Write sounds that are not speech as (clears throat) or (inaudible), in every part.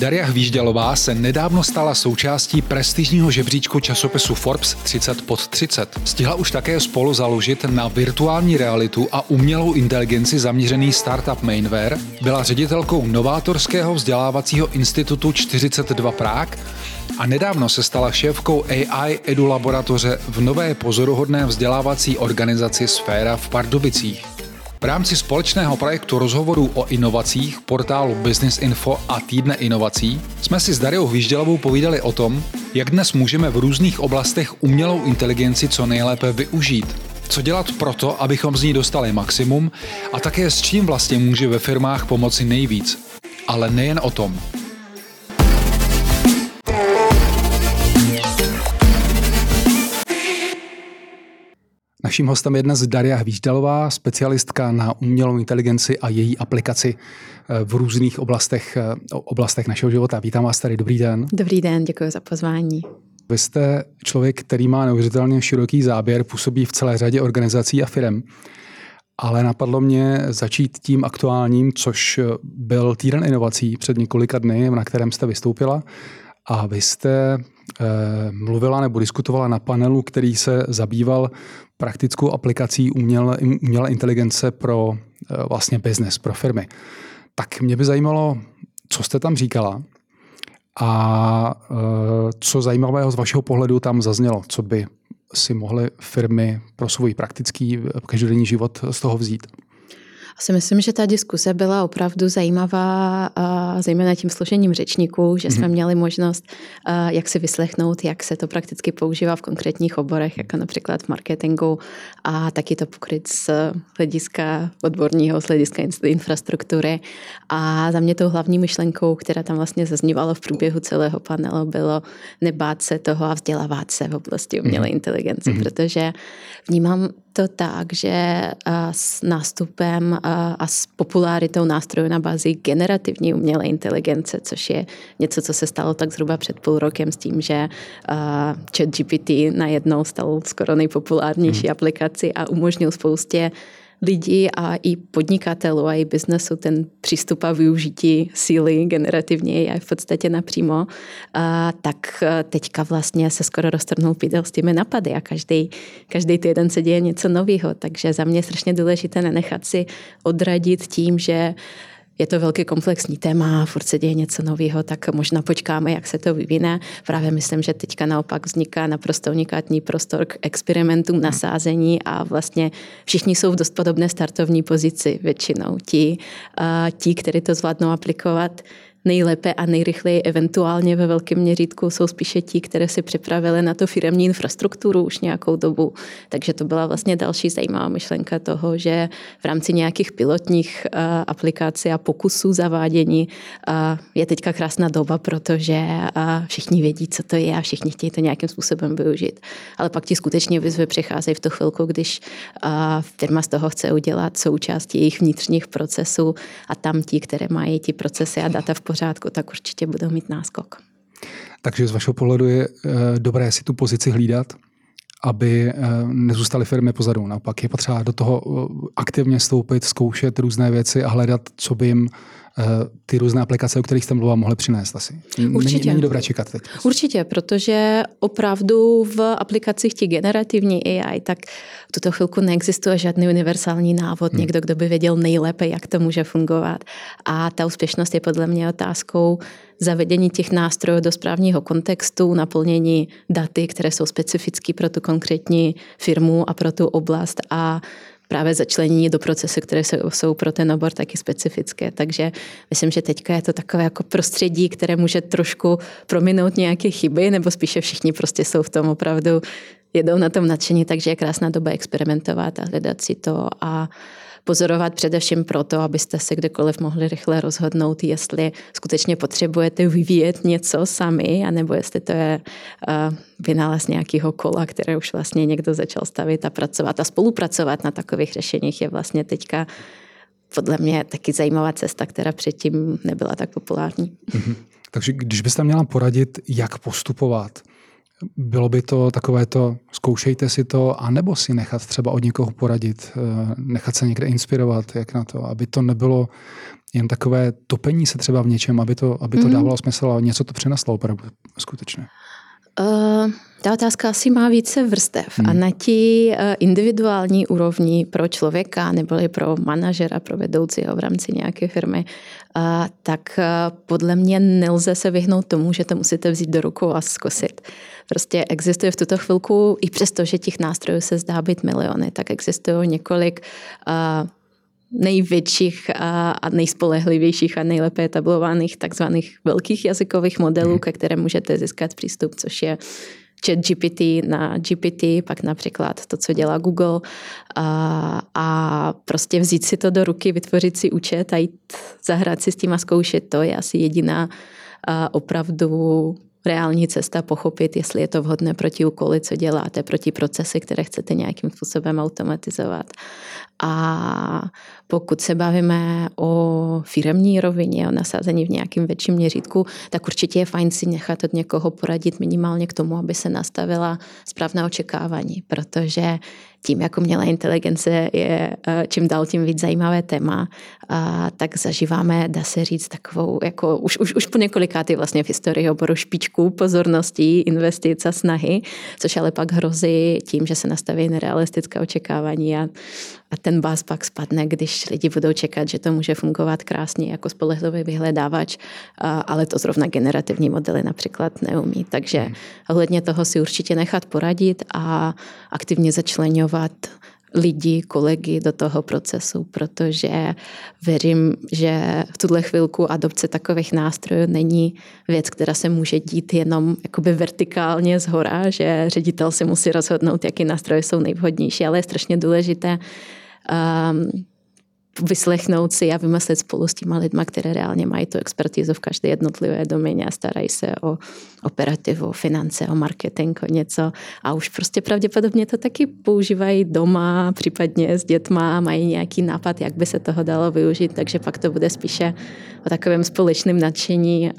Daria Hvížďalová se nedávno stala součástí prestižního žebříčku časopisu Forbes 30 pod 30. Stihla už také spolu založit na virtuální realitu a umělou inteligenci zaměřený startup Mainware, byla ředitelkou novátorského vzdělávacího institutu 42 Prague a nedávno se stala šéfkou AI Edu laboratoře v nové pozoruhodné vzdělávací organizaci Sféra v Pardubicích. V rámci společného projektu rozhovorů o inovacích portálu Business Info a Týdne inovací jsme si s Dariou Hvíždělovou povídali o tom, jak dnes můžeme v různých oblastech umělou inteligenci co nejlépe využít. Co dělat proto, abychom z ní dostali maximum a také s čím vlastně může ve firmách pomoci nejvíc. Ale nejen o tom. Naším hostem je dnes Daria Hvíždalová, specialistka na umělou inteligenci a její aplikaci eh, v různých oblastech, eh, oblastech našeho života. Vítám vás tady, dobrý den. Dobrý den, děkuji za pozvání. Vy jste člověk, který má neuvěřitelně široký záběr, působí v celé řadě organizací a firm. Ale napadlo mě začít tím aktuálním, což byl týden inovací před několika dny, na kterém jste vystoupila. A vy jste eh, mluvila nebo diskutovala na panelu, který se zabýval praktickou aplikací umělé, umělé inteligence pro eh, vlastně business, pro firmy. Tak mě by zajímalo, co jste tam říkala a eh, co zajímavého z vašeho pohledu tam zaznělo, co by si mohly firmy pro svůj praktický každodenní život z toho vzít si myslím, že ta diskuse byla opravdu zajímavá, zejména tím složením řečníků, že jsme mm-hmm. měli možnost, jak si vyslechnout, jak se to prakticky používá v konkrétních oborech, jako například v marketingu a taky to pokryt z hlediska odborního, z hlediska infrastruktury. A za mě tou hlavní myšlenkou, která tam vlastně zaznívala v průběhu celého panelu, bylo nebát se toho a vzdělávat se v oblasti umělé mm-hmm. inteligence, mm-hmm. protože vnímám to tak, že s nástupem a s popularitou nástrojů na bázi generativní umělé inteligence, což je něco, co se stalo tak zhruba před půl rokem s tím, že chat GPT najednou stal skoro nejpopulárnější hmm. aplikaci a umožnil spoustě lidí a i podnikatelů a i biznesu ten přístup a využití síly generativně je v podstatě napřímo, a tak e, teďka vlastně se skoro roztrhnul pídel s těmi napady a každý, každý týden se děje něco nového, takže za mě je strašně důležité nenechat si odradit tím, že je to velký komplexní téma, furt se děje něco nového, tak možná počkáme, jak se to vyvine. Právě myslím, že teďka naopak vzniká naprosto unikátní prostor k experimentům, nasázení a vlastně všichni jsou v dost podobné startovní pozici většinou. Ti, uh, ti kteří to zvládnou aplikovat, nejlépe a nejrychleji eventuálně ve velkém měřítku jsou spíše ti, které si připravili na to firmní infrastrukturu už nějakou dobu. Takže to byla vlastně další zajímavá myšlenka toho, že v rámci nějakých pilotních uh, aplikací a pokusů zavádění uh, je teďka krásná doba, protože uh, všichni vědí, co to je a všichni chtějí to nějakým způsobem využít. Ale pak ti skutečně výzvy přicházejí v tu chvilku, když firma z toho chce udělat součástí jejich vnitřních procesů a tam ti, které mají ti procesy a data v pořádku, tak určitě budou mít náskok. Takže z vašeho pohledu je eh, dobré si tu pozici hlídat, aby eh, nezůstaly firmy pozadu. Naopak je potřeba do toho eh, aktivně stoupit, zkoušet různé věci a hledat, co by jim ty různé aplikace, o kterých jste mluvila, mohly přinést asi. Určitě. Není, není dobré čekat teď. Určitě, protože opravdu v aplikacích těch generativní AI, tak v tuto chvilku neexistuje žádný univerzální návod, hmm. někdo, kdo by věděl nejlépe, jak to může fungovat. A ta úspěšnost je podle mě otázkou zavedení těch nástrojů do správního kontextu, naplnění daty, které jsou specifické pro tu konkrétní firmu a pro tu oblast a právě začlenění do procesy, které jsou pro ten obor taky specifické. Takže myslím, že teďka je to takové jako prostředí, které může trošku prominout nějaké chyby, nebo spíše všichni prostě jsou v tom opravdu, jedou na tom nadšení, takže je krásná doba experimentovat a hledat si to a pozorovat především proto, abyste se kdekoliv mohli rychle rozhodnout, jestli skutečně potřebujete vyvíjet něco sami, anebo jestli to je uh, vynález nějakého kola, které už vlastně někdo začal stavit a pracovat a spolupracovat na takových řešeních je vlastně teďka podle mě taky zajímavá cesta, která předtím nebyla tak populární. Mm-hmm. Takže když byste měla poradit, jak postupovat Bylo by to takové to, zkoušejte si to, anebo si nechat třeba od někoho poradit, eh, nechat se někde inspirovat, jak na to, aby to nebylo jen takové topení se třeba v něčem, aby to, aby to mm. dávalo smysl a něco to přineslo opravdu skutečně. Uh, ta otázka asi má více vrstev hmm. a na tí uh, individuální úrovni pro člověka nebo pro manažera, pro vedoucího v rámci nějaké firmy, uh, tak podle mě nelze se vyhnout tomu, že to musíte vzít do rukou a zkusit. Prostě existuje v tuto chvilku, i přesto, že těch nástrojů se zdá být miliony, tak existuje několik uh, největších a nejspolehlivějších a nejlépe etablovaných takzvaných velkých jazykových modelů, mhm. ke kterým můžete získat přístup, což je chat GPT na GPT, pak například to, co dělá Google a, a prostě vzít si to do ruky, vytvořit si účet a jít zahrát si s tím a zkoušet to je asi jediná a opravdu reální cesta pochopit, jestli je to vhodné proti úkoly, co děláte, proti procesy, které chcete nějakým způsobem automatizovat. A pokud se bavíme o firmní rovině, o nasázení v nějakém větším měřítku, tak určitě je fajn si nechat od někoho poradit minimálně k tomu, aby se nastavila správná očekávání, protože tím, jako umělá inteligence je eh, čím dál tím víc zajímavé téma, a tak zažíváme, dá se říct, takovou, jako už, už, už po několikáty vlastně v historii oboru špičku pozorností, investic a snahy, což ale pak hrozí tím, že se nastaví nerealistická očekávání a, a ten bás pak spadne, když lidi budou čekat, že to může fungovat krásně jako spolehlivý vyhledávač, ale to zrovna generativní modely například neumí. Takže hmm. ohledně toho si určitě nechat poradit a aktivně začlenovat lidi, kolegy do toho procesu, protože věřím, že v tuhle chvilku adopce takových nástrojů není věc, která se může dít jenom jakoby vertikálně z hora, že ředitel si musí rozhodnout, jaký nástroje jsou nejvhodnější, ale je strašně důležité um, vyslechnout si a vymyslet spolu s těma lidma, které reálně mají tu expertizu v každé jednotlivé doméně a starají se o operativu, finance, o marketing, o něco a už prostě pravděpodobně to taky používají doma, případně s dětma, mají nějaký nápad, jak by se toho dalo využít, takže pak to bude spíše o takovém společném nadšení,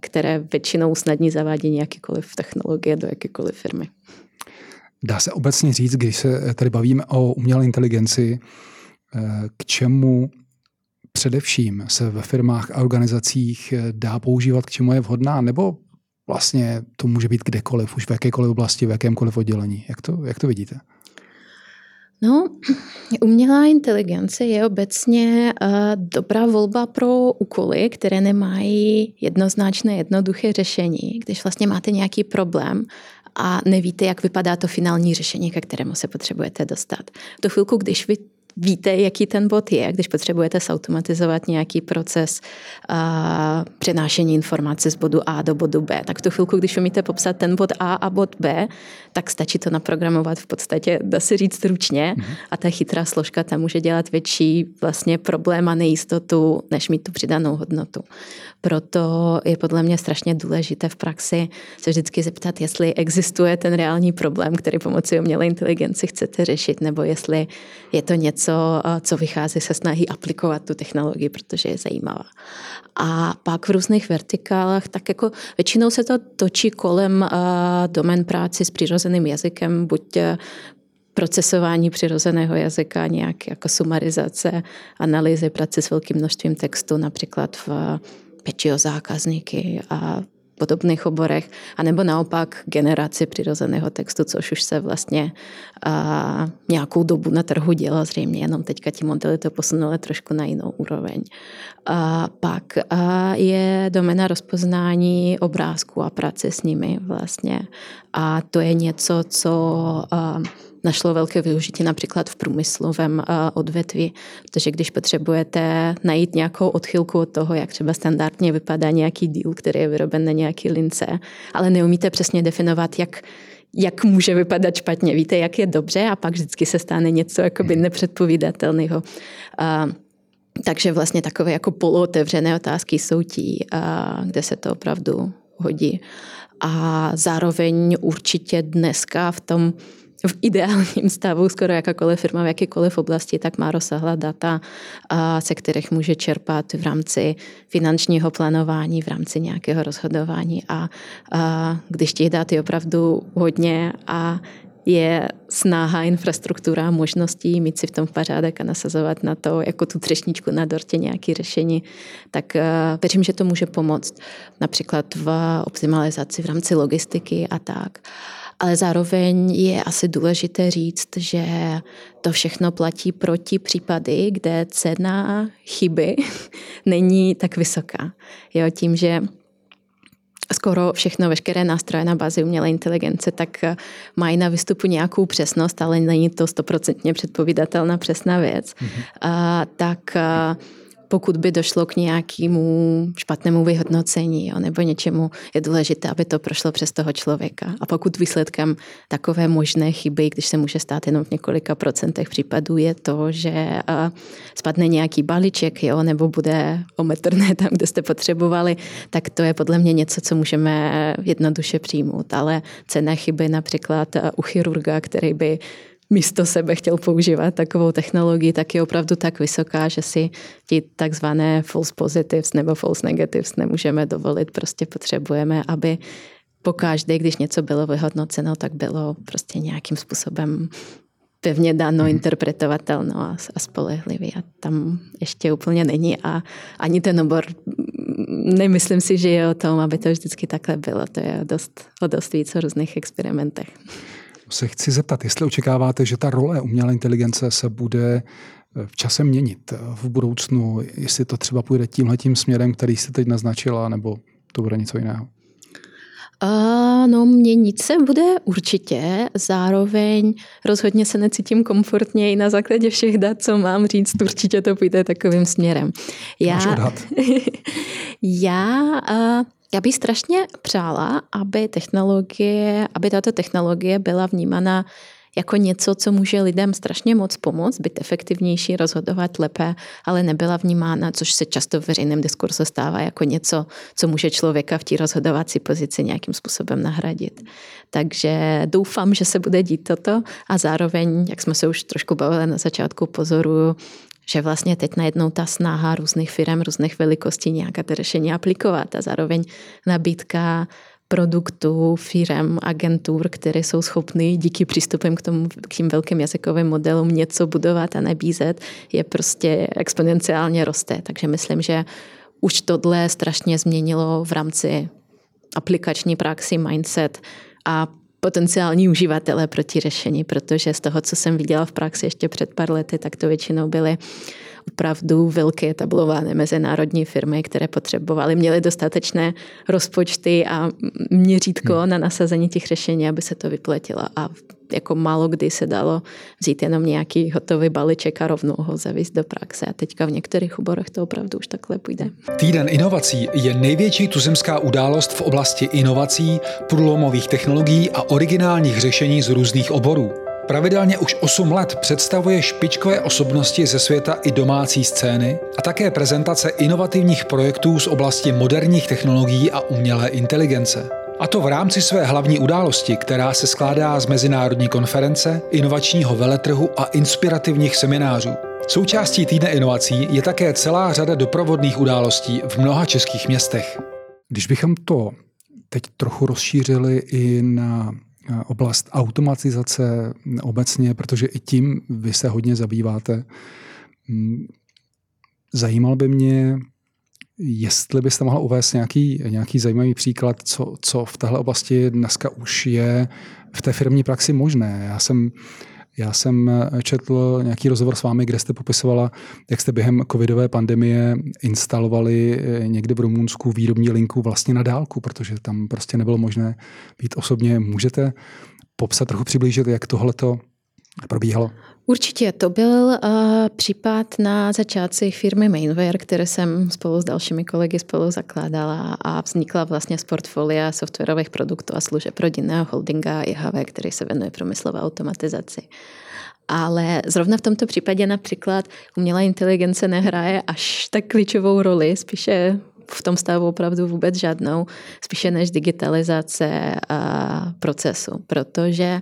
které většinou snadní zavádění jakýkoliv technologie do jakékoliv firmy. Dá se obecně říct, když se tady bavíme o umělé inteligenci, k čemu především se ve firmách a organizacích eh, dá používat, k čemu je vhodná, nebo vlastně to může být kdekoliv, už v jakékoliv oblasti, v jakémkoliv oddělení. Jak to, jak to vidíte? No, (clears throat) umělá inteligence je obecně uh, dobrá volba pro úkoly, které nemají jednoznačné, jednoduché řešení. Když vlastně máte nějaký problém a nevíte, jak vypadá to finální řešení, ke kterému se potřebujete dostat. Do chvilku, když vy víte, jaký ten bod je, když potřebujete zautomatizovat nějaký proces uh, přenášení informace z bodu A do bodu B. Tak v tu chvilku, když umíte popsat ten bod A a bod B, tak stačí to naprogramovat v podstatě, dá se říct ručně mm-hmm. a ta chytrá složka tam může dělat větší vlastně problém a nejistotu, než mít tu přidanou hodnotu. Proto je podle mě strašně důležité v praxi se vždycky zeptat, jestli existuje ten reální problém, který pomocí umělé inteligenci chcete řešit, nebo jestli je to něco, co vychází se snahy aplikovat tu technologii, protože je zajímavá. A pak v různých vertikálách, tak jako většinou se to točí kolem domen práci s přirozeným jazykem, buď procesování přirozeného jazyka, nějak jako sumarizace, analýzy, práce s velkým množstvím textu, například v péči o zákazníky a podobných oborech, anebo naopak generaci přirozeného textu, což už se vlastně a, nějakou dobu na trhu dělá zřejmě, jenom teďka ti modely to posunuli trošku na jinou úroveň. A pak a je domena rozpoznání obrázků a práce s nimi vlastně. A to je něco, co a, našlo velké využití například v průmyslovém odvětví, protože když potřebujete najít nějakou odchylku od toho, jak třeba standardně vypadá nějaký díl, který je vyroben na nějaký lince, ale neumíte přesně definovat, jak jak může vypadat špatně. Víte, jak je dobře a pak vždycky se stane něco jakoby nepředpovídatelného. takže vlastně takové jako polootevřené otázky jsou tí, kde se to opravdu hodí. A zároveň určitě dneska v tom v ideálním stavu skoro jakákoliv firma v jakékoliv oblasti, tak má rozsáhlá data, se kterých může čerpat v rámci finančního plánování, v rámci nějakého rozhodování a, když těch dat je opravdu hodně a je snaha, infrastruktura, možností mít si v tom pořádek a nasazovat na to jako tu třešničku na dortě nějaké řešení, tak věřím, že to může pomoct například v optimalizaci v rámci logistiky a tak. Ale zároveň je asi důležité říct, že to všechno platí proti případy, kde cena chyby (laughs) není tak vysoká. Jo, tím, že skoro všechno, veškeré nástroje na bázi umělé inteligence, tak eh, mají na výstupu nějakou přesnost, ale není to stoprocentně předpovídatelná přesná věc. Mm-hmm. A, tak a, eh, pokud by došlo k nějakému špatnému vyhodnocení jo, nebo něčemu, je důležité, aby to prošlo přes toho člověka. A pokud výsledkem takové možné chyby, když se může stát jenom v několika procentech případů, je to, že spadne nějaký balíček jo, nebo bude ometrné tam, kde jste potřebovali, tak to je podle mě něco, co můžeme jednoduše přijmout. Ale cena chyby například u chirurga, který by místo sebe chtěl používat takovou technologii, tak je opravdu tak vysoká, že si ti takzvané false positives nebo false negatives nemůžeme dovolit. Prostě potřebujeme, aby po každé, když něco bylo vyhodnoceno, tak bylo prostě nějakým způsobem pevně dáno, hmm. interpretovatelno a, a spolehlivý. A tam ještě úplně není. A ani ten obor, nemyslím si, že je o tom, aby to vždycky takhle bylo. To je o dost, o dost víc o různých experimentech se chci zeptat, jestli očekáváte, že ta role umělé inteligence se bude eh, v čase měnit eh, v budoucnu, jestli to třeba půjde tímhletím směrem, který jste teď naznačila, nebo to bude něco jiného? Uh, no, měnit se bude určitě, zároveň rozhodně se necítím komfortně i na základě všech dat, co mám říct, určitě to půjde takovým směrem. Já, (laughs) já uh, já bych strašně přála, aby technologie, aby tato technologie byla vnímána jako něco, co může lidem strašně moc pomoct, být efektivnější, rozhodovat lépe, ale nebyla vnímána, což se často v veřejném diskursu stává jako něco, co může člověka v té rozhodovací pozici nějakým způsobem nahradit. Takže doufám, že se bude dít toto a zároveň, jak jsme se už trošku bavili na začátku, pozoruju že vlastně teď najednou ta snaha různých firm, různých velikostí nějaká ty řešení aplikovat a zároveň nabídka produktů, firm, agentur, které jsou schopny díky přístupem k, tomu, k tím velkým jazykovým modelům něco budovat a nabízet, je prostě exponenciálně roste. Takže myslím, že už tohle strašně změnilo v rámci aplikační praxi, mindset a potenciální uživatele proti řešení, protože z toho, co jsem viděla v praxi ještě před pár lety, tak to většinou byly opravdu velké tablované mezinárodní firmy, které potřebovaly, měly dostatečné rozpočty a měřítko hmm. na nasazení těch řešení, aby se to vyplatilo. A jako málo kdy se dalo vzít jenom nějaký hotový balíček a rovnou ho zavíst do praxe. A teďka v některých oborech to opravdu už takhle půjde. Týden inovací je největší tuzemská událost v oblasti inovací, průlomových technologií a originálních řešení z různých oborů. Pravidelně už 8 let představuje špičkové osobnosti ze světa i domácí scény a také prezentace inovativních projektů z oblasti moderních technologií a umělé inteligence. A to v rámci své hlavní události, která se skládá z mezinárodní konference, inovačního veletrhu a inspirativních seminářů. Součástí týdne inovací je také celá řada doprovodných událostí v mnoha českých městech. Když bychom to teď trochu rozšířili i na oblast automatizace obecně, protože i tím vy se hodně zabýváte. Mm, zajímal by mě, jestli byste mohla uvést nějaký, nějaký zajímavý příklad, co, co v téhle oblasti dneska už je v té firmní praxi možné. Já jsem já jsem četl nějaký rozhovor s vámi, kde jste popisovala, jak jste během covidové pandemie instalovali někde v Rumunsku výrobní linku vlastně na dálku, protože tam prostě nebylo možné být osobně. Můžete popsat, trochu přiblížit, jak tohle to probíhalo? Určitě, to byl uh, případ na začátcích firmy Mainware, které jsem spolu s dalšími kolegy spolu zakládala a vznikla vlastně z portfolia softwarových produktů a služeb rodinného holdinga IHV, který se věnuje průmyslové automatizaci. Ale zrovna v tomto případě například umělá inteligence nehraje až tak klíčovou roli, spíše v tom stavu opravdu vůbec žádnou, spíše než digitalizace procesu, protože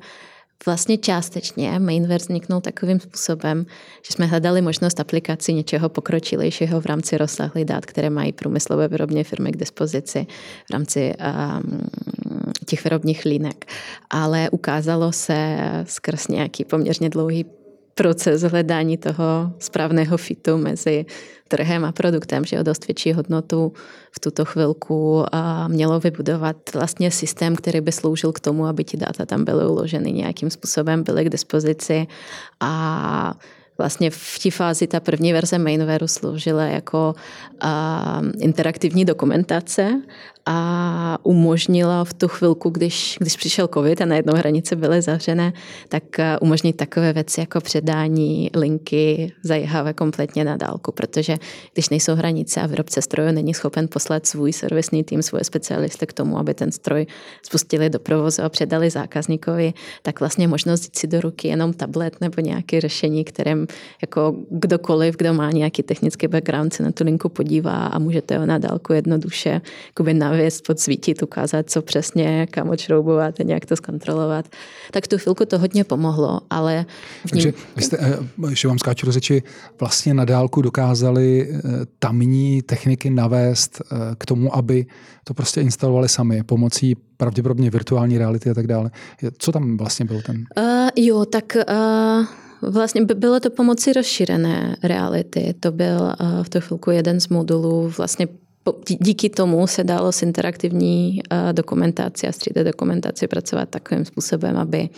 Vlastně částečně Mainware vzniknul takovým způsobem, že jsme hledali možnost aplikací něčeho pokročilejšího v rámci rozsáhlých dát, které mají průmyslové výrobní firmy k dispozici v rámci um, těch výrobních línek. Ale ukázalo se skrz nějaký poměrně dlouhý proces hledání toho správného fitu mezi trhem a produktem, že o dost větší hodnotu v tuto chvilku a mělo vybudovat vlastně systém, který by sloužil k tomu, aby ti data tam byly uloženy nějakým způsobem, byly k dispozici. A vlastně v té fázi ta první verze mainwareu sloužila jako uh, interaktivní dokumentace a umožnila v tu chvilku, když, když přišel covid a najednou hranice byly zavřené, tak umožnit takové věci jako předání linky zajíhavé kompletně na dálku, protože když nejsou hranice a výrobce stroje není schopen poslat svůj servisní tým, svoje specialisty k tomu, aby ten stroj spustili do provozu a předali zákazníkovi, tak vlastně možnost jít si do ruky jenom tablet nebo nějaké řešení, kterém jako kdokoliv, kdo má nějaký technický background, se na tu linku podívá a můžete ho na dálku jednoduše navěst, podsvítit, ukázat, co přesně, kam odšroubovat a nějak to zkontrolovat. Tak tu chvilku to hodně pomohlo, ale... V ní... Takže vy jste, eh, že vám skáču do řeči, vlastně na dálku dokázali eh, tamní techniky navést eh, k tomu, aby to prostě instalovali sami pomocí pravděpodobně virtuální reality a tak dále. Co tam vlastně byl ten? Uh, jo, tak... Uh... Vlastně bylo to pomocí rozšířené reality. To byl v tu chvilku jeden z modulů vlastně díky tomu se dalo s interaktivní eh, dokumentací a 3D dokumentací pracovat takovým způsobem, aby,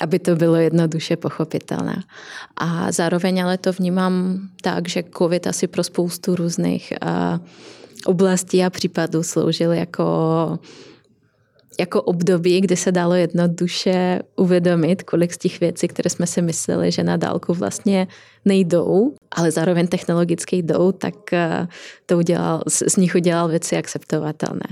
aby to bylo jednoduše pochopitelné. A zároveň ale to vnímám tak, že COVID asi pro spoustu různých eh, oblastí a případů sloužil jako jako období, kdy se dalo jednoduše uvědomit, kolik z těch věcí, které jsme si mysleli, že na dálku vlastně nejdou, ale zároveň technologicky jdou, tak eh, to udělal, z nich udělal věci akceptovatelné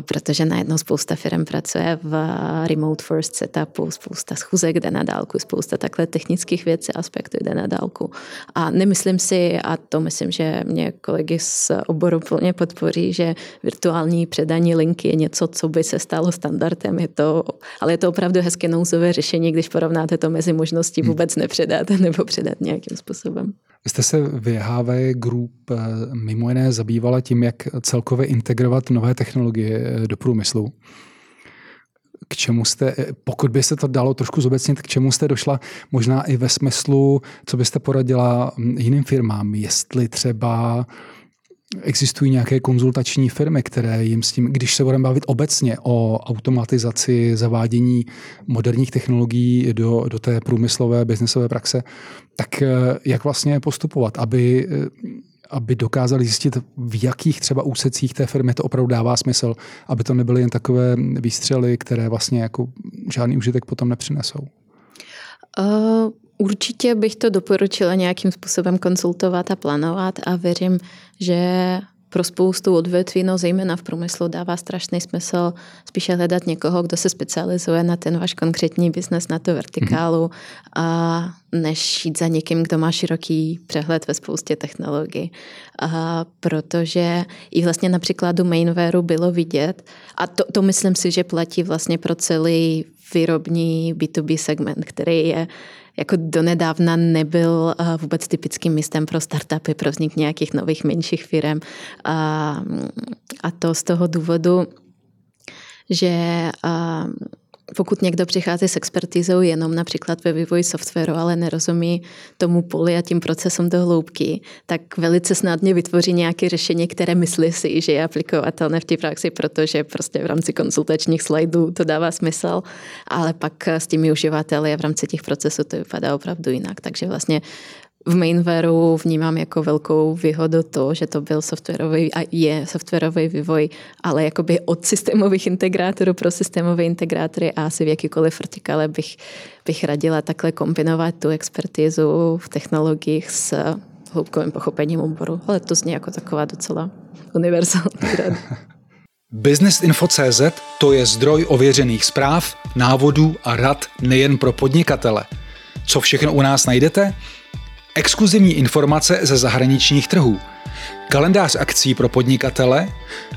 protože najednou spousta firm pracuje v remote first setupu, spousta schůzek jde na dálku, spousta takhle technických věcí, aspektů jde na dálku. A nemyslím si, a to myslím, že mě kolegy z oboru plně podpoří, že virtuální předání linky je něco, co by se stalo standardem. Je to, ale je to opravdu hezké nouzové řešení, když porovnáte to mezi možností hmm. vůbec nepředat (laughs) nebo předat nějakým způsobem. Vy jste se v HV Group eh, mimo jiné zabývala tím, jak celkově integrovat nové technologie eh, do průmyslu. K čemu jste, eh, pokud by se to dalo trošku zobecnit, k čemu jste došla možná i ve smyslu, co byste poradila hm, jiným firmám, jestli třeba Existují nějaké konzultační firmy, které jim s tím, když se budeme bavit obecně o automatizaci, zavádění moderních technologií do, do té průmyslové biznesové praxe, tak eh, jak vlastně postupovat, aby, aby dokázali zjistit, v jakých třeba úsecích té firmy to opravdu dává smysl, aby to nebyly jen takové výstřely, které vlastně jako žádný užitek potom nepřinesou? Uh, Určitě bych to doporučila nějakým způsobem konsultovat a plánovat a věřím, že pro spoustu odvětví, no zejména v průmyslu, dává strašný smysl spíše hledat někoho, kdo se specializuje na ten váš konkrétní biznes, na tu vertikálu, a než jít za někým, kdo má široký přehled ve spoustě technologií. A protože i vlastně na příkladu Mainwareu bylo vidět, a to, to myslím si, že platí vlastně pro celý výrobní B2B segment, který je jako donedávna nebyl eh, vůbec typickým místem pro startupy, pro vznik nějakých nových menších firm. A, a to z toho důvodu, že a, pokud někdo přichází s expertizou jenom například ve vývoji softwaru, ale nerozumí tomu poli a tím procesům do hloubky, tak velice snadně vytvoří nějaké řešení, které myslí si, že je aplikovatelné v té praxi, protože prostě v rámci konzultačních slajdů to dává smysl, ale pak s těmi uživateli a v rámci těch procesů to vypadá opravdu jinak. Takže vlastně v mainwareu vnímám jako velkou výhodu to, že to byl softwarový a je softwarový vývoj, ale jakoby od systémových integrátorů pro systémové integrátory a asi v jakýkoliv vertikále bych, bych radila takhle kombinovat tu expertizu v technologiích s hloubkovým pochopením oboru. Ale to zní jako taková docela univerzální rada. (laughs) Businessinfo.cz to je zdroj ověřených zpráv, návodů a rad nejen pro podnikatele. Co všechno u nás najdete? Exkluzivní informace ze zahraničních trhů, kalendář akcí pro podnikatele,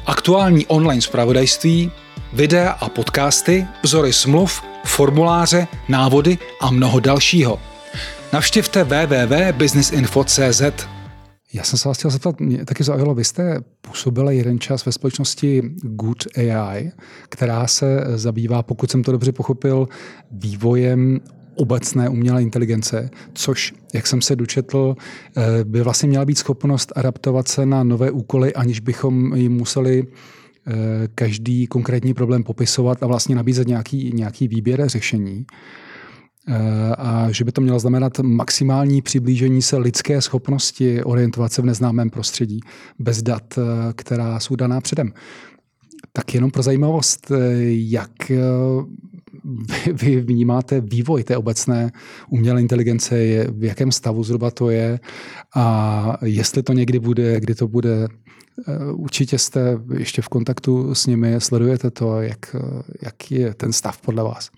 aktuální online zpravodajství, videa a podcasty, vzory smluv, formuláře, návody a mnoho dalšího. Navštivte www.businessinfo.cz. Já jsem se vás chtěl zeptat, mě taky zaujalo, vy jste působila jeden čas ve společnosti Good AI, která se zabývá, pokud jsem to dobře pochopil, vývojem obecné umělé inteligence, což, jak jsem se dočetl, eh, by vlastně měla být schopnost adaptovat se na nové úkoly, aniž bychom jim museli eh, každý konkrétní problém popisovat a vlastně nabízet nějaký, nějaký výběr řešení. Eh, a že by to mělo znamenat maximální přiblížení se lidské schopnosti orientovat se v neznámém prostředí bez dat, která jsou daná předem. Tak jenom pro zajímavost, jak vy vnímáte vývoj té obecné umělé inteligence, v jakém stavu zhruba to je a jestli to někdy bude, kdy to bude. Eh, určitě jste ještě v kontaktu s nimi, sledujete to, jak, jak je ten stav podle vás?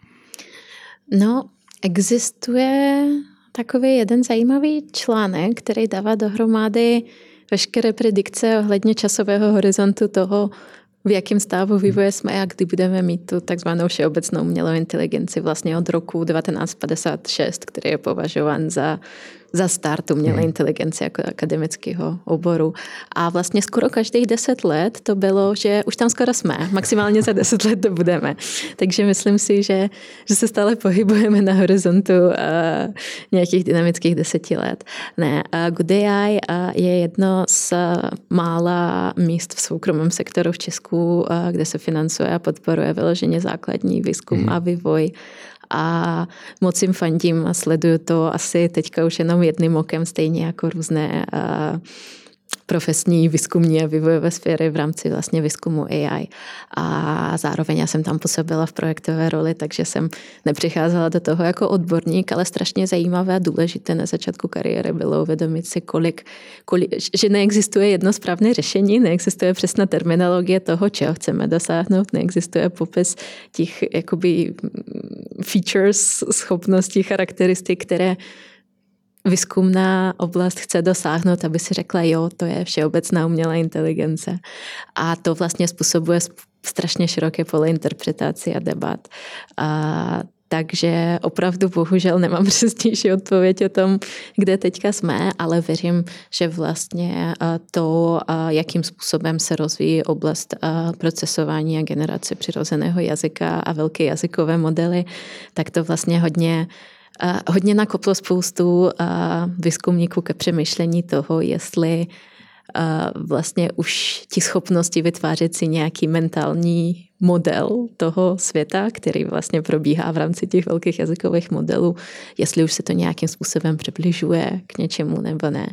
No, existuje takový jeden zajímavý článek, který dává dohromady veškeré predikce ohledně časového horizontu toho, v jakém stavu vývoje jsme a kdy budeme mít tu takzvanou všeobecnou umělou inteligenci vlastně od roku 1956, který je považován za za start umělé hmm. inteligence jako akademického oboru. A vlastně skoro každých deset let to bylo, že už tam skoro jsme, maximálně za deset let to budeme. Takže myslím si, že, že se stále pohybujeme na horizontu uh, nějakých dynamických deseti let. Ne, uh, Good AI uh, je jedno z mála míst v soukromém sektoru v Česku, uh, kde se financuje a podporuje vyloženě základní výzkum hmm. a vývoj a moc jim fandím a sleduju to asi teďka už jenom jedným okem, stejně jako různé uh, profesní výzkumní a vývojové sféry v rámci vlastně výzkumu AI. A zároveň já jsem tam působila v projektové roli, takže jsem nepřicházela do toho jako odborník, ale strašně zajímavé a důležité na začátku kariéry bylo uvědomit si, kolik, kolik, že neexistuje jedno správné řešení, neexistuje přesná terminologie toho, čeho chceme dosáhnout, neexistuje popis těch jakoby features, schopností, charakteristik, které výzkumná oblast chce dosáhnout, aby si řekla, jo, to je všeobecná umělá inteligence. A to vlastně způsobuje strašně široké pole interpretací a debat. A takže opravdu bohužel nemám (laughs) přesnější odpověď o tom, kde teďka jsme, ale věřím, že vlastně to, jakým způsobem se rozvíjí oblast procesování a generace přirozeného jazyka a velké jazykové modely, tak to vlastně hodně hodně nakoplo spoustu výzkumníků ke přemýšlení toho, jestli vlastně už ti schopnosti vytvářet si nějaký mentální model toho světa, který vlastně probíhá v rámci těch velkých jazykových modelů, jestli už se to nějakým způsobem přibližuje k něčemu nebo ne.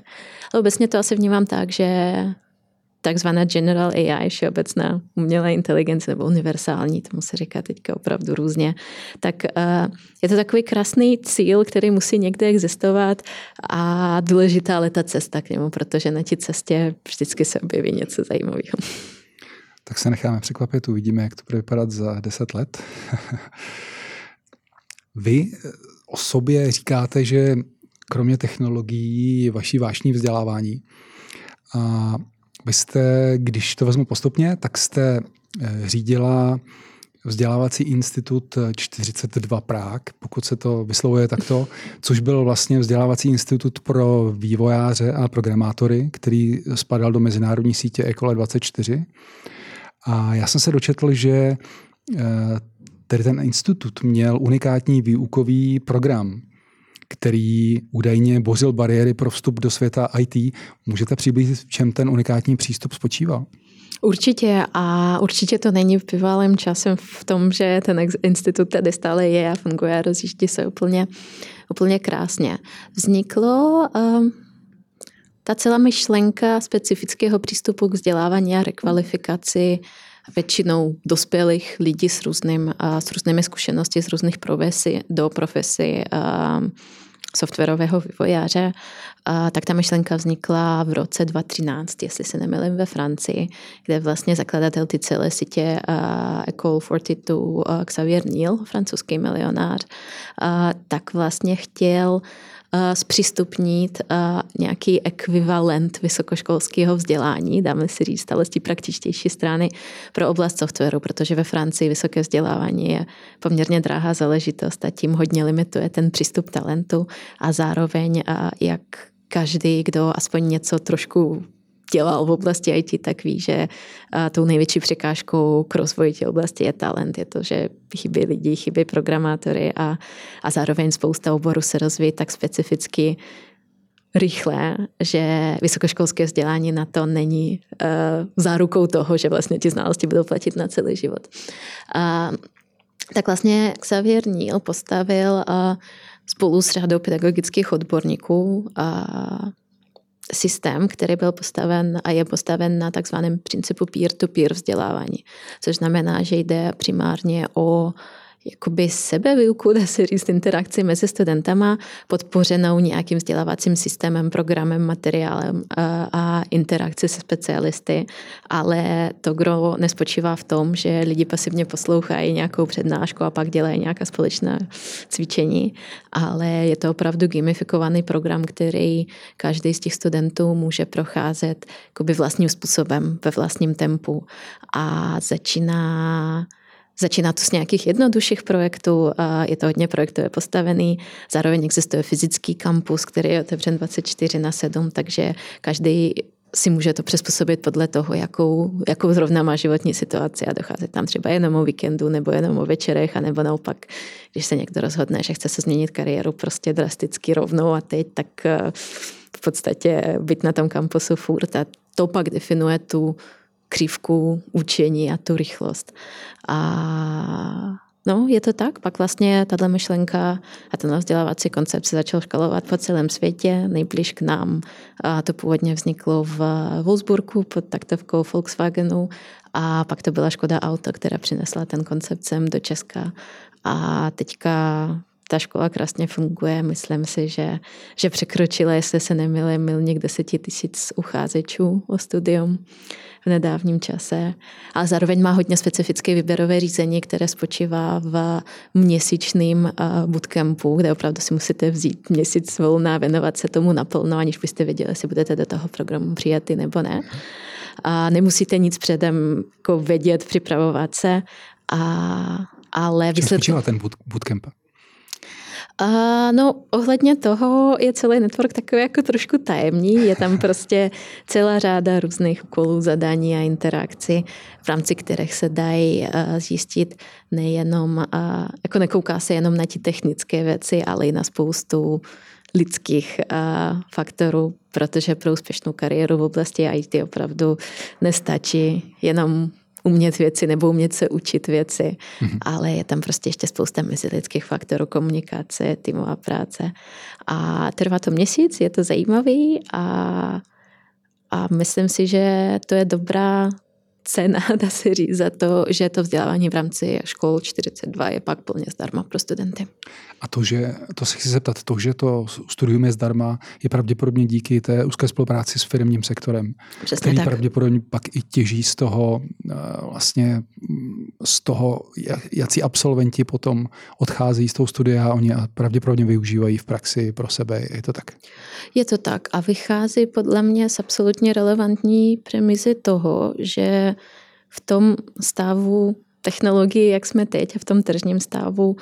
Ale obecně to asi vnímám tak, že takzvaná general AI, všeobecná umělá inteligence nebo univerzální, tomu se říká teďka opravdu různě, tak uh, je to takový krásný cíl, který musí někde existovat a důležitá ale ta cesta k němu, protože na té cestě vždycky se objeví něco zajímavého. Tak se necháme překvapit, uvidíme, jak to bude vypadat za deset let. (laughs) Vy o sobě říkáte, že kromě technologií je vaší vášní vzdělávání. A vy jste, když to vezmu postupně, tak jste eh, řídila vzdělávací institut 42 Prák, pokud se to vyslovuje takto, což byl vlastně vzdělávací institut pro vývojáře a programátory, který spadal do mezinárodní sítě Ecole 24. A já jsem se dočetl, že eh, tedy ten institut měl unikátní výukový program, který údajně bořil bariéry pro vstup do světa IT. Můžete přiblížit, v čem ten unikátní přístup spočíval? Určitě a určitě to není bývalým časem v tom, že ten institut tady stále je a funguje a rozjíždí se úplně, úplně krásně. Vzniklo uh, ta celá myšlenka specifického přístupu k vzdělávání a rekvalifikaci většinou dospělých lidí s, různým, s různými zkušenosti z různých profesí do profesí softwarového vývojáře, tak ta myšlenka vznikla v roce 2013, jestli se nemýlím, ve Francii, kde vlastně zakladatel ty celé sítě Ecole 42 Xavier Niel, francouzský milionář, tak vlastně chtěl zpřístupnit nějaký ekvivalent vysokoškolského vzdělání, dáme si říct, ale z té praktičtější strany pro oblast softwaru, protože ve Francii vysoké vzdělávání je poměrně drahá záležitost a tím hodně limituje ten přístup talentu a zároveň jak každý, kdo aspoň něco trošku dělal v oblasti IT, tak ví, že tou největší překážkou k rozvoji té oblasti je talent. Je to, že chybí lidi, chybí programátory a, a zároveň spousta oborů se rozvíjí tak specificky rychle, že vysokoškolské vzdělání na to není uh, zárukou toho, že vlastně ti znalosti budou platit na celý život. Uh, tak vlastně Xavier Neal postavil uh, spolu s řadou pedagogických odborníků uh, systém, který byl postaven a je postaven na takzvaném principu peer-to-peer vzdělávání, což znamená, že jde primárně o jakoby sebevýuku, dá se říct, interakci mezi studentama, podpořenou nějakým vzdělávacím systémem, programem, materiálem a, a interakci se specialisty, ale to gro nespočívá v tom, že lidi pasivně poslouchají nějakou přednášku a pak dělají nějaká společná cvičení, ale je to opravdu gamifikovaný program, který každý z těch studentů může procházet jakoby vlastním způsobem, ve vlastním tempu. A začíná Začíná to z nějakých jednodušších projektů, a je to hodně projektově postavený. Zároveň existuje fyzický kampus, který je otevřen 24 na 7, takže každý si může to přizpůsobit podle toho, jakou, jakou zrovna má životní situaci a docházet tam třeba jenom o víkendu nebo jenom o večerech, anebo naopak, když se někdo rozhodne, že chce se změnit kariéru prostě drasticky rovnou a teď, tak eh, v podstatě být na tom kampusu furt a to pak definuje tu křivku učení a tu rychlost. A No, je to tak. Pak vlastně tato myšlenka a ten vzdělávací koncept se začal škalovat po celém světě, nejblíž k nám. A to původně vzniklo v Wolfsburgu pod taktovkou Volkswagenu a pak to byla Škoda Auto, která přinesla ten koncept sem do Česka. A teďka ta škola krásně funguje. Myslím si, že, že překročila, jestli se nemýlím, milník deseti tisíc ucházečů o studium v nedávním čase. A zároveň má hodně specifické výběrové řízení, které spočívá v měsíčným eh, bootcampu, kde opravdu si musíte vzít měsíc volna a věnovat se tomu naplno, aniž byste věděli, jestli budete do toho programu přijatý nebo ne. A nemusíte nic předem jako vědět, připravovat se. A, ale výsledky... ten bootcamp? A no, ohledně toho je celý network takový jako trošku tajemný. Je tam prostě celá řada různých úkolů, zadání a interakcí, v rámci kterých se dají eh, zjistit nejenom, eh, jako nekouká se jenom na ty technické věci, ale i na spoustu lidských eh, faktorů, protože pro úspěšnou kariéru v oblasti IT opravdu nestačí jenom umět věci nebo umět se učit věci, mm-hmm. ale je tam prostě ještě spousta mezilidských faktorů, komunikace, týmová práce. A trvá to měsíc, je to zajímavý a, a myslím si, že to je dobrá cena, (laughs) dá se říct, za to, že to vzdělávání v rámci škol 42 je pak plně zdarma pro studenty. A to, že, to se chci zeptat, to, že to studium je zdarma, je pravděpodobně díky té úzké spolupráci s firmním sektorem, Přesně který tak. pravděpodobně pak i těží z toho, eh, vlastně z toho, jaký absolventi potom odchází z toho studia a oni pravděpodobně využívají v praxi pro sebe. Je to tak? Je to tak a vychází podle mě z absolutně relevantní premizy toho, že v tom stavu technologii, jak jsme teď v tom tržním stavu,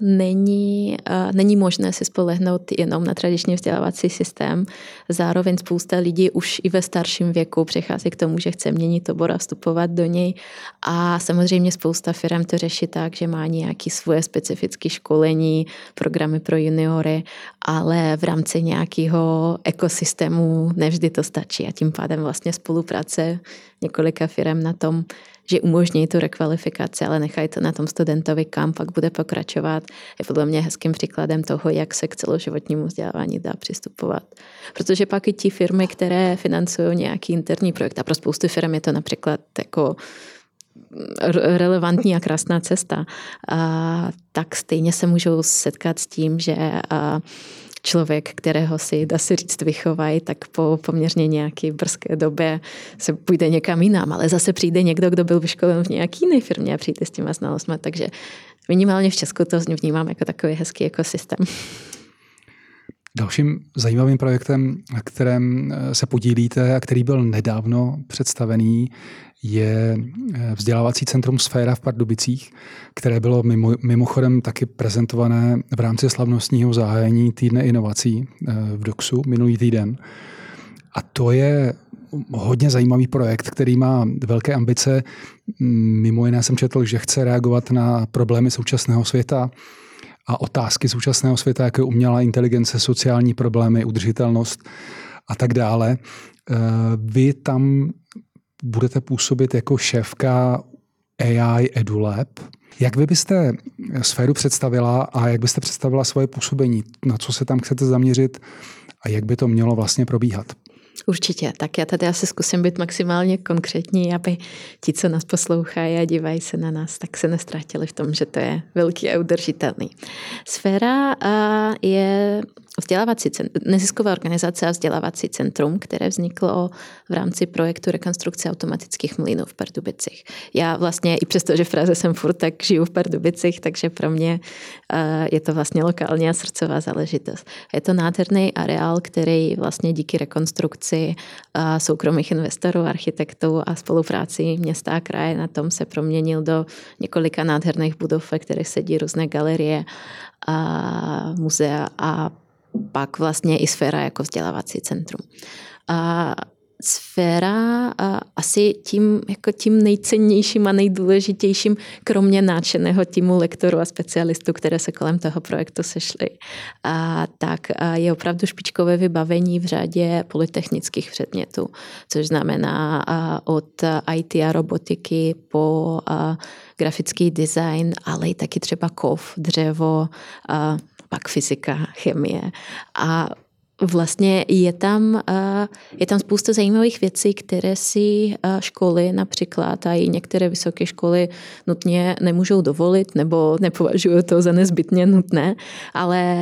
není, není možné si spolehnout jenom na tradiční vzdělávací systém. Zároveň spousta lidí už i ve starším věku přechází k tomu, že chce měnit obor a vstupovat do něj. A samozřejmě spousta firm to řeší tak, že má nějaké svoje specifické školení, programy pro juniory, ale v rámci nějakého ekosystému nevždy to stačí a tím pádem vlastně spolupráce několika firm na tom, že umožní tu rekvalifikaci, ale nechají to na tom studentovi, kam pak bude pokračovat, je podle mě hezkým příkladem toho, jak se k celoživotnímu vzdělávání dá přistupovat. Protože pak i ti firmy, které financují nějaký interní projekt, a pro spoustu firm je to například jako relevantní a krásná cesta, a tak stejně se můžou setkat s tím, že a, člověk, kterého si, dá se říct, vychovají, tak po poměrně nějaké brzké době se půjde někam jinam, ale zase přijde někdo, kdo byl vyškolen v nějaké jiné firmě a přijde s těma znalostmi, takže minimálně v Česku to vnímám jako takový hezký ekosystém. Dalším zajímavým projektem, na kterém se podílíte a který byl nedávno představený, je eh, vzdělávací centrum Sféra v Pardubicích, které bylo mimo, mimochodem taky prezentované v rámci slavnostního zahájení týdne inovací eh, v DOXu minulý týden. A to je hodně zajímavý projekt, který má velké ambice. Mimo jiné jsem četl, že chce reagovat na problémy současného světa a otázky současného světa, jako je umělá inteligence, sociální problémy, udržitelnost a tak dále. Eh, vy tam budete působit jako šéfka AI EduLab. Jak vy byste sféru představila a jak byste představila svoje působení? Na co se tam chcete zaměřit a jak by to mělo vlastně probíhat? Určitě, tak já tady asi zkusím být maximálně konkrétní, aby ti, co nás poslouchají a dívají se na nás, tak se nestratili v tom, že to je velký a udržitelný. Sféra je vzdělávací centrum, nezisková organizace a vzdělávací centrum, které vzniklo v rámci projektu rekonstrukce automatických mlínů v Pardubicích. Já vlastně i přesto, že v Praze jsem furt, tak žiju v Pardubicích, takže pro mě je to vlastně lokální a srdcová záležitost. Je to nádherný areál, který vlastně díky rekonstrukci soukromých investorů, architektů a spolupráci města a kraje na tom se proměnil do několika nádherných budov, ve kterých sedí různé galerie a muzea a pak vlastně i sféra jako vzdělávací centrum. A sféra a asi tím, jako tím nejcennějším a nejdůležitějším, kromě náčeného týmu lektorů a specialistů, které se kolem toho projektu sešly, a tak a je opravdu špičkové vybavení v řadě polytechnických předmětů, což znamená od IT a robotiky po grafický design, ale i taky třeba kov, dřevo, pak fyzika, chemie. A Vlastně je tam, je tam spousta zajímavých věcí, které si školy například a i některé vysoké školy nutně nemůžou dovolit nebo nepovažují to za nezbytně nutné, ale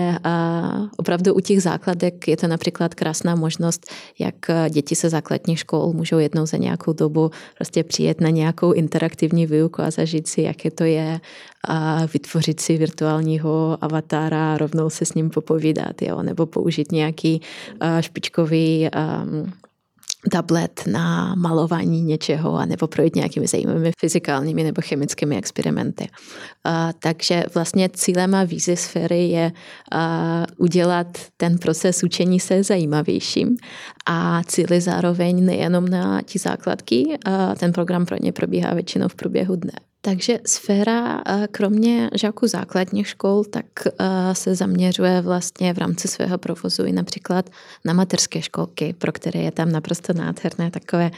opravdu u těch základek je to například krásná možnost, jak děti se základních škol můžou jednou za nějakou dobu prostě přijet na nějakou interaktivní výuku a zažít si, jaké to je a vytvořit si virtuálního avatára a rovnou se s ním popovídat, jo? nebo použít nějaký uh, špičkový um, tablet na malování něčeho a nebo projít nějakými zajímavými fyzikálními nebo chemickými experimenty. Uh, takže vlastně cílem a víze sféry je uh, udělat ten proces učení se zajímavějším a cíly zároveň nejenom na ti základky, uh, ten program pro ně probíhá většinou v průběhu dne. Takže sféra, kromě žáků základních škol, tak se zaměřuje vlastně v rámci svého provozu i například na materské školky, pro které je tam naprosto nádherné takové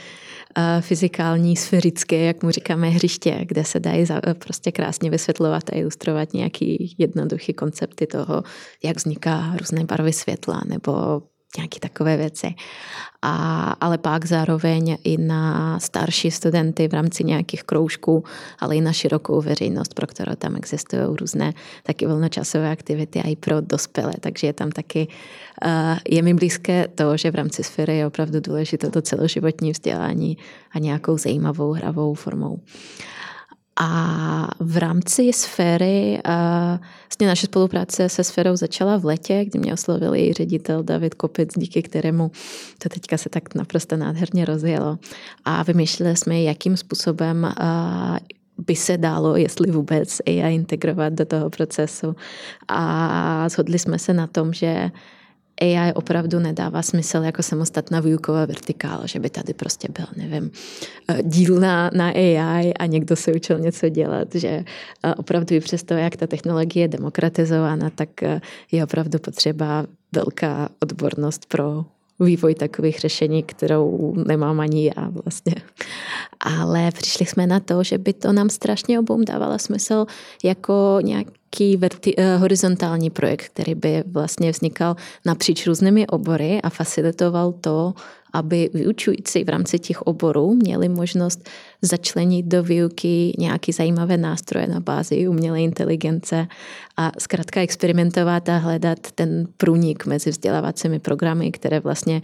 fyzikální, sférické, jak mu říkáme, hřiště, kde se dají prostě krásně vysvětlovat a ilustrovat nějaký jednoduchý koncepty toho, jak vzniká různé barvy světla nebo nějaké takové věci. A, ale pak zároveň i na starší studenty v rámci nějakých kroužků, ale i na širokou veřejnost, pro kterou tam existují různé taky volnočasové aktivity a i pro dospělé. Takže je tam taky, uh, je mi blízké to, že v rámci sféry je opravdu důležité to celoživotní vzdělání a nějakou zajímavou hravou formou. A v rámci sféry, vlastně naše spolupráce se sférou začala v letě, kdy mě oslovil její ředitel David Kopec, díky kterému to teďka se tak naprosto nádherně rozjelo. A vymýšleli jsme, jakým způsobem by se dalo, jestli vůbec AI integrovat do toho procesu. A shodli jsme se na tom, že AI opravdu nedává smysl jako samostatná výuková vertikála, že by tady prostě byl, nevím, eh, díl na, na AI a někdo se učil něco dělat, že eh, opravdu i přesto, jak ta technologie je demokratizována, tak eh, je opravdu potřeba velká odbornost pro vývoj takových řešení, kterou nemám ani já vlastně. Ale přišli jsme na to, že by to nám strašně obou dávalo smysl jako nějaký verti- eh, horizontální projekt, který by vlastně vznikal napříč různými obory a facilitoval to, aby vyučující v rámci těch oborů měli možnost začlenit do výuky nějaké zajímavé nástroje na bázi umělé inteligence a zkrátka experimentovat a hledat ten průnik mezi vzdělávacími programy, které vlastně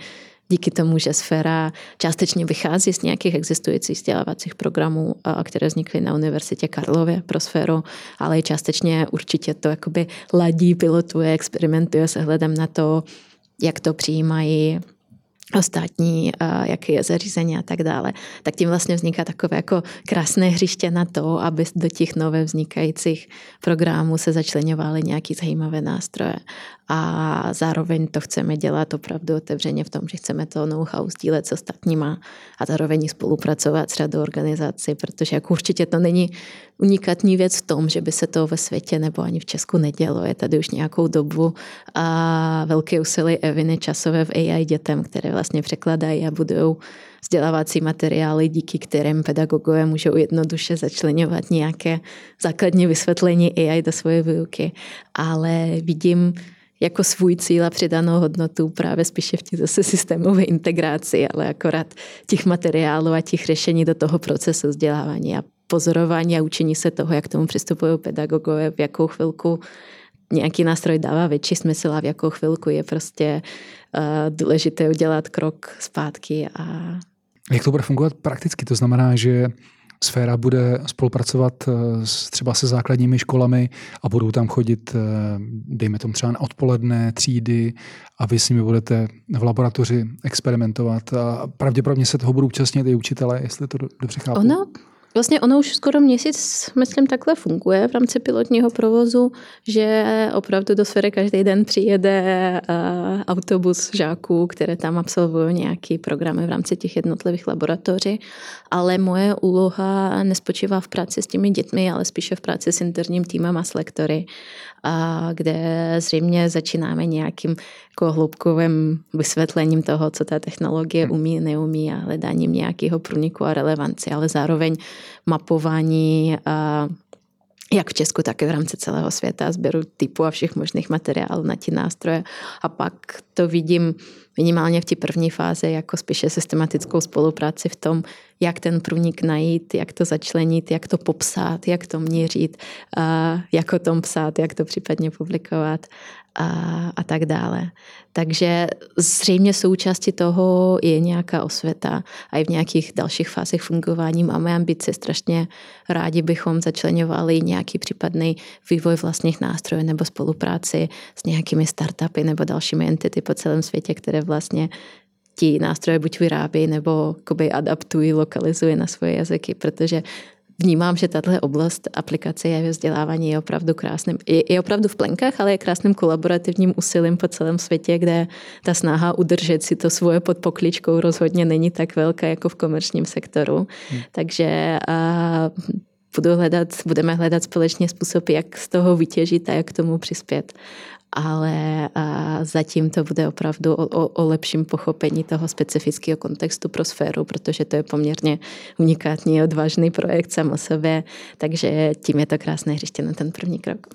díky tomu, že sféra částečně vychází z nějakých existujících vzdělávacích programů, které vznikly na Univerzitě Karlově pro sféru, ale i částečně určitě to jakoby ladí, pilotuje, experimentuje se hledem na to, jak to přijímají ostatní, jaké je zařízení a tak dále, tak tím vlastně vzniká takové jako krásné hřiště na to, aby do těch nové vznikajících programů se začlenovaly nějaké zajímavé nástroje a zároveň to chceme dělat opravdu otevřeně v tom, že chceme to know-how sdílet s ostatníma a zároveň spolupracovat s řadou organizací, protože jako určitě to není unikátní věc v tom, že by se to ve světě nebo ani v Česku nedělo. Je tady už nějakou dobu a velké úsilí Eviny časové v AI dětem, které vlastně překladají a budují vzdělávací materiály, díky kterým pedagogové můžou jednoduše začlenovat nějaké základní vysvětlení AI do svoje výuky. Ale vidím, jako svůj cíl a přidanou hodnotu právě spíše v těch zase systémové integraci, ale akorát těch materiálů a těch řešení do toho procesu vzdělávání a pozorování a učení se toho, jak tomu přistupují pedagogové, v jakou chvilku nějaký nástroj dává větší smysl a v jakou chvilku je prostě uh, důležité udělat krok zpátky. A... Jak to bude fungovat prakticky? To znamená, že Sféra bude spolupracovat eh, s, třeba se základními školami a budou tam chodit, eh, dejme tomu třeba na odpoledne, třídy a vy s nimi budete v laboratoři experimentovat a pravděpodobně se toho budou účastnit i učitele, jestli to dobře chápu. Ono Vlastně ono už skoro měsíc, myslím, takhle funguje v rámci pilotního provozu, že opravdu do sféry každý den přijede uh, autobus žáků, které tam absolvují nějaký programy v rámci těch jednotlivých laboratoří, ale moje úloha nespočívá v práci s těmi dětmi, ale spíše v práci s interním týmem a s lektory kde zřejmě začínáme nějakým jako hloubkovým vysvětlením toho, co ta technologie hmm. umí, neumí a hledáním nějakého průniku a relevanci, ale zároveň mapování a jak v Česku, tak i v rámci celého světa, sběru typu a všech možných materiálů na ty nástroje. A pak to vidím minimálně v té první fázi jako spíše systematickou spolupráci v tom, jak ten průnik najít, jak to začlenit, jak to popsat, jak to měřit, jak o tom psát, jak to případně publikovat a, a tak dále. Takže zřejmě součástí toho je nějaká osvěta a i v nějakých dalších fázích fungování máme ambice. Strašně rádi bychom začlenovali nějaký případný vývoj vlastních nástrojů nebo spolupráci s nějakými startupy nebo dalšími entity po celém světě, které vlastně ti nástroje buď vyrábí nebo adaptují, lokalizují na svoje jazyky, protože vnímám, že tato oblast aplikace je vzdělávání je opravdu krásným, je, je opravdu v plenkách, ale je krásným kolaborativním úsilím po celém světě, kde ta snaha udržet si to svoje pod pokličkou rozhodně není tak velká jako v komerčním sektoru. Hmm. Takže a, budu hledat, budeme hledat společně způsoby, jak z toho vytěžit a jak k tomu přispět ale zatím to bude opravdu o, o, o lepším pochopení toho specifického kontextu pro sféru, protože to je poměrně unikátní, odvážný projekt sam o sobě, takže tím je to krásné hřiště na ten první krok.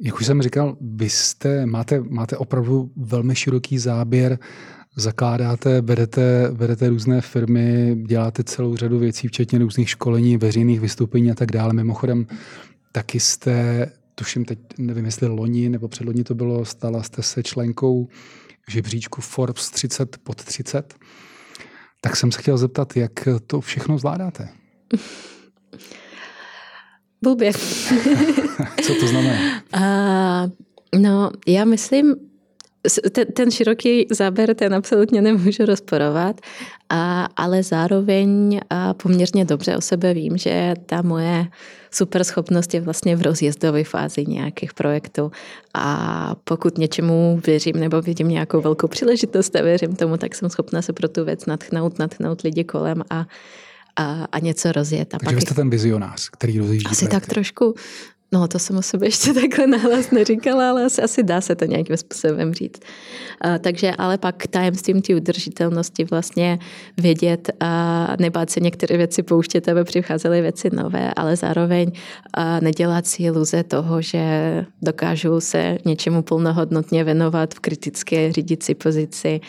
Jak už jsem říkal, vy jste, máte, máte opravdu velmi široký záběr, zakládáte, vedete, vedete různé firmy, děláte celou řadu věcí, včetně různých školení, veřejných vystoupení a tak dále. Mimochodem, taky jste tuším teď, nevím, jestli loni nebo předloni to bylo, stala jste se členkou žebříčku Forbes 30 pod 30. Tak jsem se chtěl zeptat, jak to všechno zvládáte? Blbě. (laughs) Co to znamená? (laughs) Uh, no, já myslím, ten, ten široký záběr, ten absolutně nemůžu rozporovat, a, ale zároveň a poměrně dobře o sebe vím, že ta moje super schopnost je vlastně v rozjezdové fázi nějakých projektů a pokud něčemu věřím nebo vidím nějakou velkou příležitost a věřím tomu, tak jsem schopna se pro tu věc natchnout, natchnout lidi kolem a a, a něco rozjet. A Takže pak jste ten vizionář, který rozjíždí Asi projekty. tak trošku. No, to jsem o sobě ještě (laughs) takhle nahlas neříkala, ale asi, asi dá se to nějakým způsobem říct. Uh, takže ale pak tajemstvím té udržitelnosti vlastně vědět a nebát se některé věci pouštět, aby přicházely věci nové, ale zároveň uh, nedělat si iluze toho, že dokážu se něčemu plnohodnotně věnovat v kritické řídící pozici,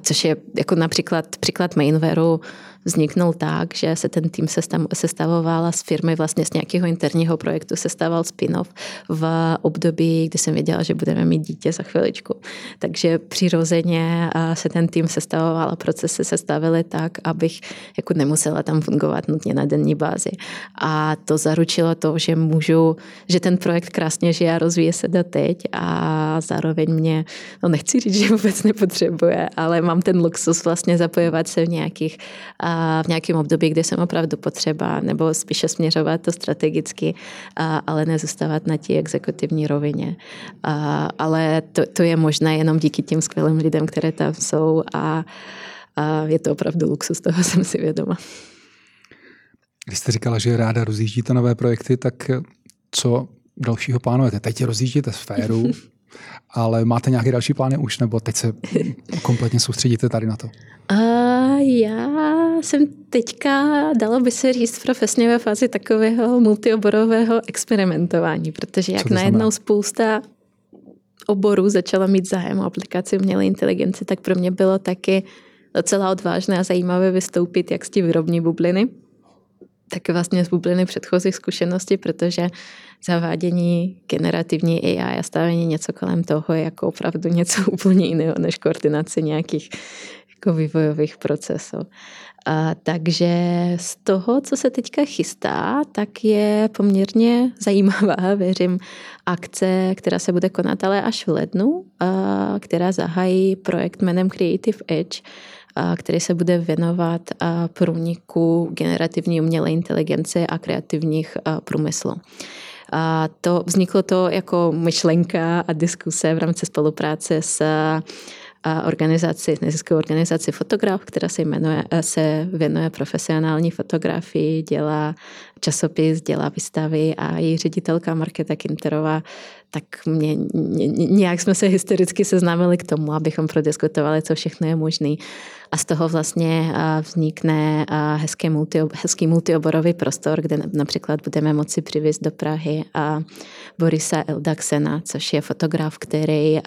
což je jako například příklad Mainwareu, vzniknul tak, že se ten tým sestavoval z firmy vlastně z nějakého interního projektu, sestával spin-off v období, kdy jsem věděla, že budeme mít dítě za chviličku. Takže přirozeně se ten tým sestavoval a procesy sestavily tak, abych jako nemusela tam fungovat nutně na denní bázi. A to zaručilo to, že můžu, že ten projekt krásně žije a rozvíje se do teď a zároveň mě, no nechci říct, že vůbec nepotřebuje, ale mám ten luxus vlastně zapojovat se v nějakých, v nějakém období, kde jsem opravdu potřeba, nebo spíše směřovat to strategicky, ale nezůstávat na té exekutivní rovině. Ale to, to je možné jenom díky těm skvělým lidem, které tam jsou a, a je to opravdu luxus, toho jsem si vědoma. Když jste říkala, že ráda rozjíždíte nové projekty, tak co dalšího plánujete? Teď rozjíždíte sféru, (laughs) ale máte nějaké další plány už, nebo teď se kompletně soustředíte tady na to? A já jsem teďka, dalo by se říct, profesně ve fázi takového multioborového experimentování, protože jak najednou spousta oborů začala mít zájem o aplikaci umělé inteligence, tak pro mě bylo taky docela odvážné a zajímavé vystoupit jak z té výrobní bubliny, tak vlastně z bubliny předchozích zkušeností, protože zavádění generativní AI a stavení něco kolem toho je jako opravdu něco (laughs) úplně jiného než koordinace nějakých jako vývojových procesů. A, takže z toho, co se teďka chystá, tak je poměrně zajímavá, (laughs) věřím, akce, která se bude konat ale až v lednu, a, která zahájí projekt jménem Creative Edge, a, který se bude věnovat průniku generativní umělé inteligence a kreativních průmyslů. A to vzniklo to jako myšlenka a diskuse v rámci spolupráce s organizaci, neziskovou organizaci Fotograf, která se, jmenuje, se věnuje profesionální fotografii, dělá časopis, dělá výstavy a její ředitelka Markéta Kinterová, tak mě, nějak jsme se historicky seznámili k tomu, abychom prodiskutovali, co všechno je možné a z toho vlastně vznikne hezký, multi, hezký multioborový prostor, kde například budeme moci přivést do Prahy Borisa Eldaksena, což je fotograf, který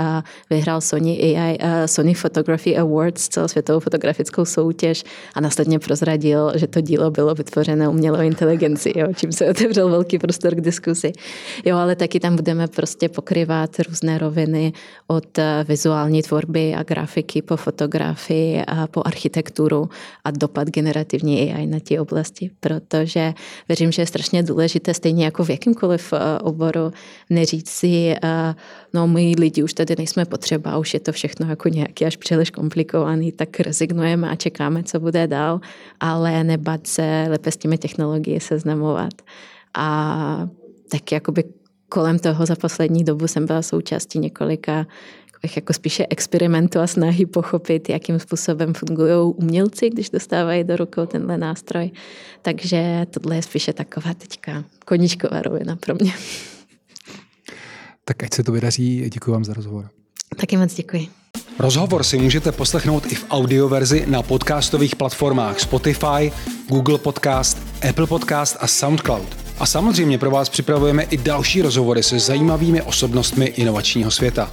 vyhrál Sony, AI, Sony Photography Awards, celosvětovou fotografickou soutěž a následně prozradil, že to dílo bylo vytvořené umělou inteligenci, jo, čím se otevřel velký prostor k diskusi. Jo, ale taky tam budeme prostě pokryvat různé roviny od vizuální tvorby a grafiky po fotografii a po architekturu a dopad generativní AI na té oblasti, protože věřím, že je strašně důležité, stejně jako v jakýmkoliv eh, oboru, neříct si, eh, no my lidi už tady nejsme potřeba, už je to všechno jako nějaký až příliš komplikovaný, tak rezignujeme a čekáme, co bude dál, ale nebat se, lépe s těmi technologií seznamovat. A tak jakoby kolem toho za poslední dobu jsem byla součástí několika jako spíše experimentu a snahy pochopit, jakým způsobem fungují umělci, když dostávají do rukou tenhle nástroj. Takže tohle je spíše taková teďka koníčková rovina pro mě. Tak ať se to vydaří, děkuji vám za rozhovor. Taky moc děkuji. Rozhovor si můžete poslechnout i v audioverzi na podcastových platformách Spotify, Google Podcast, Apple Podcast a SoundCloud. A samozřejmě pro vás připravujeme i další rozhovory se zajímavými osobnostmi inovačního světa.